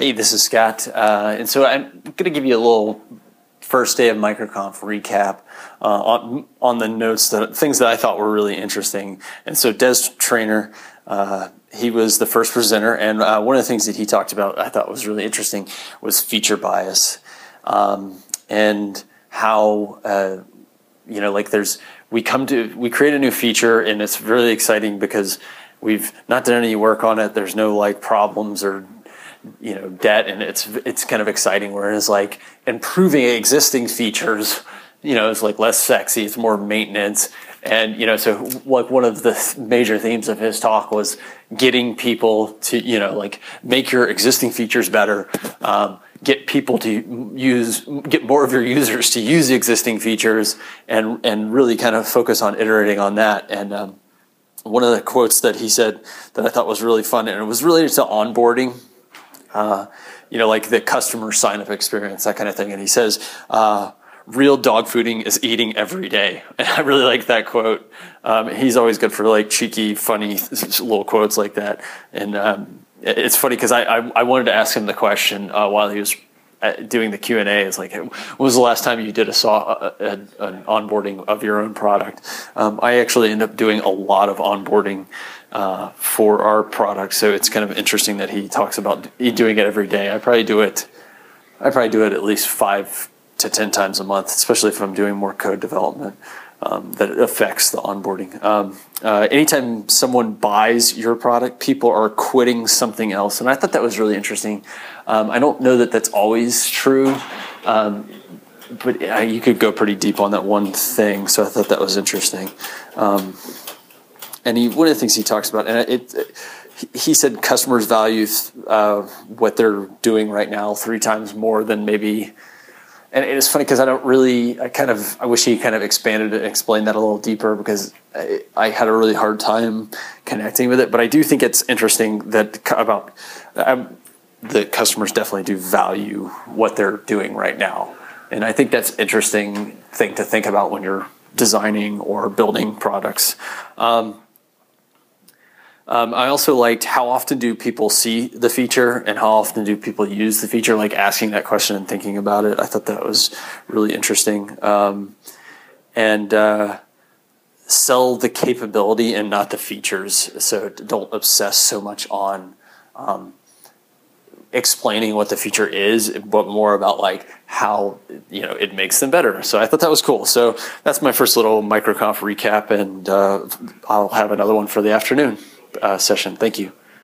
Hey, this is Scott. Uh, and so I'm going to give you a little first day of MicroConf recap uh, on, on the notes, that things that I thought were really interesting. And so Des Traynor uh, he was the first presenter, and uh, one of the things that he talked about I thought was really interesting was feature bias, um, and how uh, you know like there's we come to we create a new feature, and it's really exciting because we've not done any work on it. There's no like problems or you know debt and it's it's kind of exciting whereas like improving existing features you know is like less sexy it's more maintenance. And you know so like one of the major themes of his talk was getting people to you know like make your existing features better um, get people to use get more of your users to use the existing features and and really kind of focus on iterating on that. And um, one of the quotes that he said that I thought was really fun and it was related to onboarding uh, you know, like the customer sign up experience, that kind of thing. And he says, uh, real dog fooding is eating every day. And I really like that quote. Um, he's always good for like cheeky, funny little quotes like that. And um, it's funny because I, I, I, wanted to ask him the question uh, while he was doing the Q and A. Is like, when was the last time you did a saw a, a, an onboarding of your own product? Um, I actually end up doing a lot of onboarding uh, for our product. So it's kind of interesting that he talks about doing it every day. I probably do it. I probably do it at least five to ten times a month, especially if I'm doing more code development um, that affects the onboarding. Um, uh, anytime someone buys your product, people are quitting something else, and I thought that was really interesting. Um, I don't know that that's always true. Um, but you could go pretty deep on that one thing, so I thought that was interesting. Um, and he one of the things he talks about, and it, it he said customers value uh, what they're doing right now three times more than maybe. And it's funny because I don't really, I kind of, I wish he kind of expanded and explained that a little deeper because I, I, had a really hard time connecting with it. But I do think it's interesting that about um, the customers definitely do value what they're doing right now, and I think that's interesting thing to think about when you're designing or building products. Um, um, I also liked how often do people see the feature and how often do people use the feature, like asking that question and thinking about it. I thought that was really interesting. Um, and uh, sell the capability and not the features. So don't obsess so much on um, explaining what the feature is, but more about like how you know it makes them better. So I thought that was cool. So that's my first little microconf recap, and uh, I'll have another one for the afternoon uh, session. Thank you.